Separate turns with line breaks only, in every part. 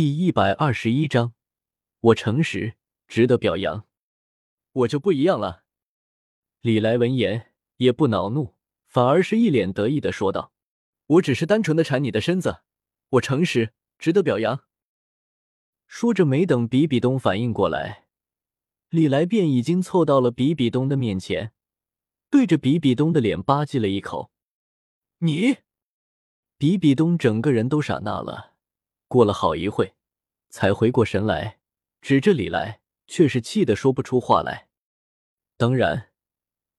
第一百二十一章，我诚实，值得表扬。我就不一样了。李来闻言也不恼怒，反而是一脸得意的说道：“我只是单纯的馋你的身子，我诚实，值得表扬。”说着，没等比比东反应过来，李来便已经凑到了比比东的面前，对着比比东的脸吧唧了一口。你，比比东整个人都傻那了。过了好一会，才回过神来，指着李来，却是气得说不出话来。当然，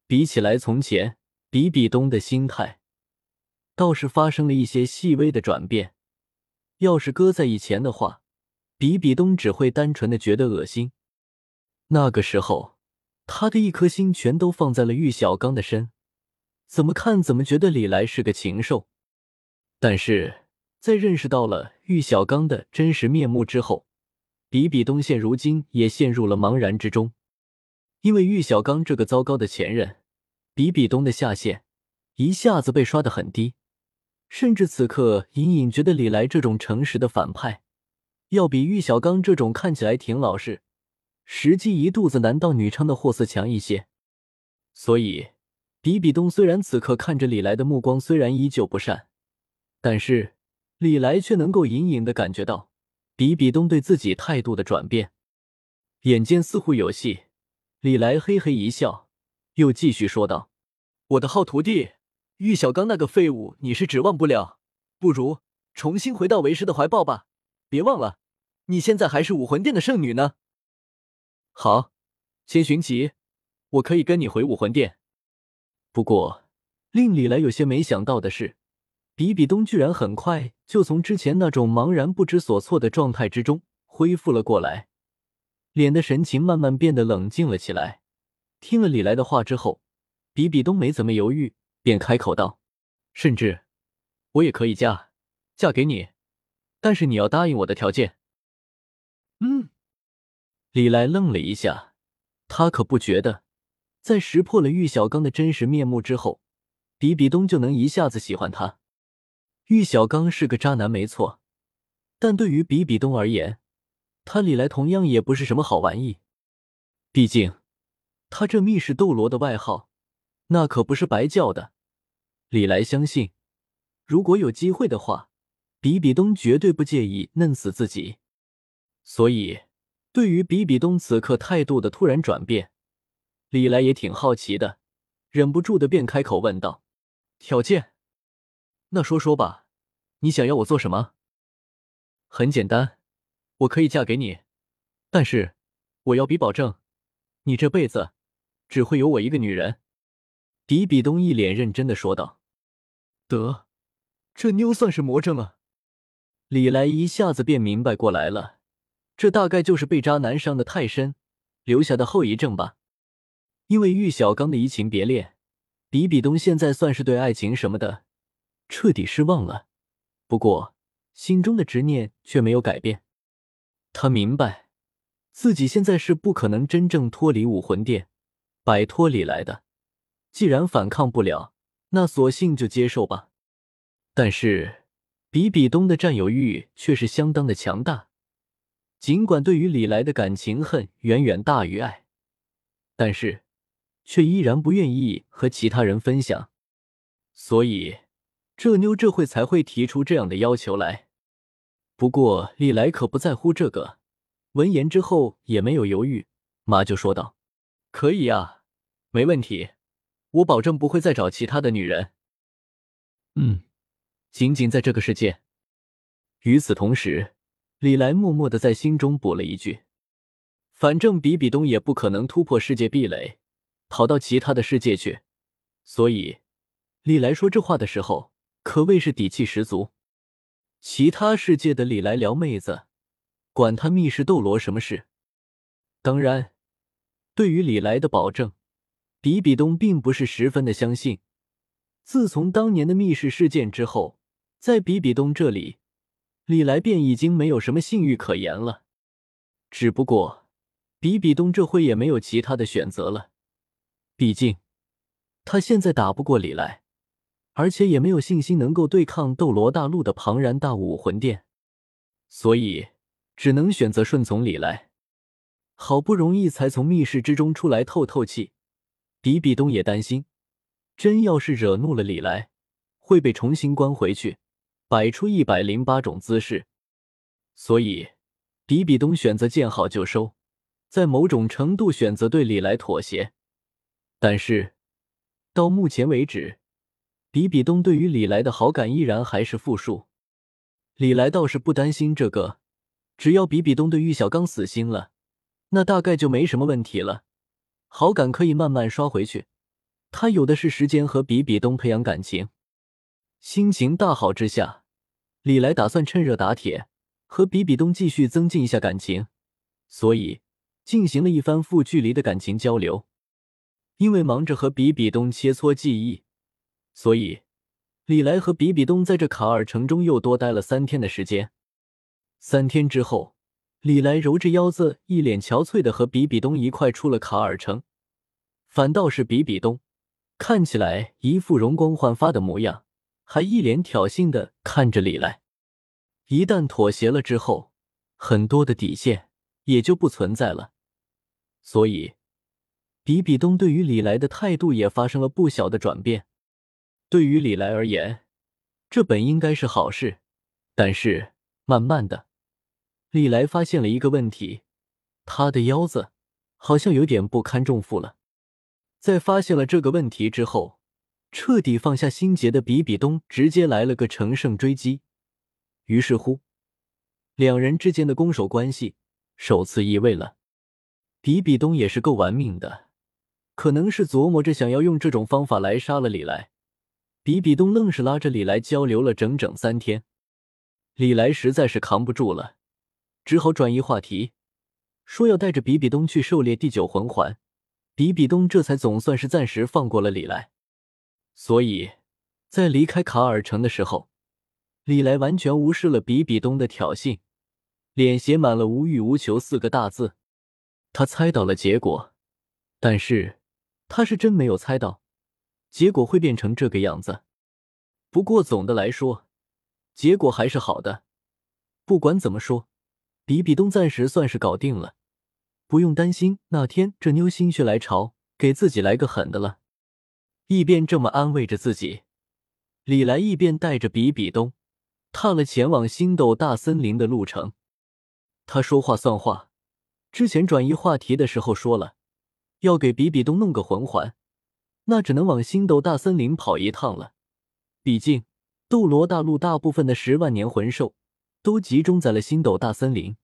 比起来从前，比比东的心态倒是发生了一些细微的转变。要是搁在以前的话，比比东只会单纯的觉得恶心。那个时候，他的一颗心全都放在了玉小刚的身，怎么看怎么觉得李来是个禽兽。但是。在认识到了玉小刚的真实面目之后，比比东现如今也陷入了茫然之中。因为玉小刚这个糟糕的前任，比比东的下限一下子被刷得很低，甚至此刻隐隐觉得李来这种诚实的反派，要比玉小刚这种看起来挺老实，实际一肚子男盗女娼的货色强一些。所以，比比东虽然此刻看着李来的目光虽然依旧不善，但是。李来却能够隐隐的感觉到比比东对自己态度的转变，眼见似乎有戏。李来嘿嘿一笑，又继续说道：“我的好徒弟玉小刚那个废物，你是指望不了，不如重新回到为师的怀抱吧。别忘了，你现在还是武魂殿的圣女呢。”好，千寻疾，我可以跟你回武魂殿。不过，令李来有些没想到的是。比比东居然很快就从之前那种茫然不知所措的状态之中恢复了过来，脸的神情慢慢变得冷静了起来。听了李来的话之后，比比东没怎么犹豫，便开口道：“甚至我也可以嫁，嫁给你，但是你要答应我的条件。”嗯，李来愣了一下，他可不觉得在识破了玉小刚的真实面目之后，比比东就能一下子喜欢他。玉小刚是个渣男，没错，但对于比比东而言，他李来同样也不是什么好玩意。毕竟，他这密室斗罗的外号，那可不是白叫的。李来相信，如果有机会的话，比比东绝对不介意弄死自己。所以，对于比比东此刻态度的突然转变，李来也挺好奇的，忍不住的便开口问道：“条件？那说说吧。”你想要我做什么？很简单，我可以嫁给你，但是我要比保证，你这辈子只会有我一个女人。比比东一脸认真的说道：“得，这妞算是魔怔了。”李来一下子便明白过来了，这大概就是被渣男伤的太深留下的后遗症吧。因为玉小刚的移情别恋，比比东现在算是对爱情什么的彻底失望了。不过，心中的执念却没有改变。他明白，自己现在是不可能真正脱离武魂殿，摆脱李来的。既然反抗不了，那索性就接受吧。但是，比比东的占有欲却是相当的强大。尽管对于李来的感情恨远远大于爱，但是，却依然不愿意和其他人分享。所以。这妞这会才会提出这样的要求来。不过李来可不在乎这个，闻言之后也没有犹豫，马就说道：“可以呀，没问题，我保证不会再找其他的女人。”嗯，仅仅在这个世界。与此同时，李来默默的在心中补了一句：“反正比比东也不可能突破世界壁垒，跑到其他的世界去。”所以，李来说这话的时候。可谓是底气十足。其他世界的李来撩妹子，管他密室斗罗什么事？当然，对于李来的保证，比比东并不是十分的相信。自从当年的密室事件之后，在比比东这里，李来便已经没有什么信誉可言了。只不过，比比东这会也没有其他的选择了。毕竟，他现在打不过李来。而且也没有信心能够对抗斗罗大陆的庞然大物武魂殿，所以只能选择顺从李来。好不容易才从密室之中出来透透气，比比东也担心，真要是惹怒了李来，会被重新关回去，摆出一百零八种姿势。所以，比比东选择见好就收，在某种程度选择对李来妥协。但是，到目前为止，比比东对于李来的好感依然还是负数。李来倒是不担心这个，只要比比东对玉小刚死心了。那大概就没什么问题了，好感可以慢慢刷回去。他有的是时间和比比东培养感情。心情大好之下，李来打算趁热打铁，和比比东继续增进一下感情，所以进行了一番负距离的感情交流。因为忙着和比比东切磋技艺，所以李来和比比东在这卡尔城中又多待了三天的时间。三天之后。李来揉着腰子，一脸憔悴的和比比东一块出了卡尔城，反倒是比比东看起来一副容光焕发的模样，还一脸挑衅的看着李来。一旦妥协了之后，很多的底线也就不存在了，所以比比东对于李来的态度也发生了不小的转变。对于李来而言，这本应该是好事，但是慢慢的。李来发现了一个问题，他的腰子好像有点不堪重负了。在发现了这个问题之后，彻底放下心结的比比东直接来了个乘胜追击。于是乎，两人之间的攻守关系首次移位了。比比东也是够玩命的，可能是琢磨着想要用这种方法来杀了李来。比比东愣是拉着李来交流了整整三天，李来实在是扛不住了。只好转移话题，说要带着比比东去狩猎第九魂环。比比东这才总算是暂时放过了李来。所以，在离开卡尔城的时候，李来完全无视了比比东的挑衅，脸写满了“无欲无求”四个大字。他猜到了结果，但是他是真没有猜到结果会变成这个样子。不过总的来说，结果还是好的。不管怎么说。比比东暂时算是搞定了，不用担心那天这妞心血来潮给自己来个狠的了。一边这么安慰着自己，李来一边带着比比东踏了前往星斗大森林的路程。他说话算话，之前转移话题的时候说了要给比比东弄个魂环，那只能往星斗大森林跑一趟了。毕竟斗罗大陆大部分的十万年魂兽。都集中在了星斗大森林，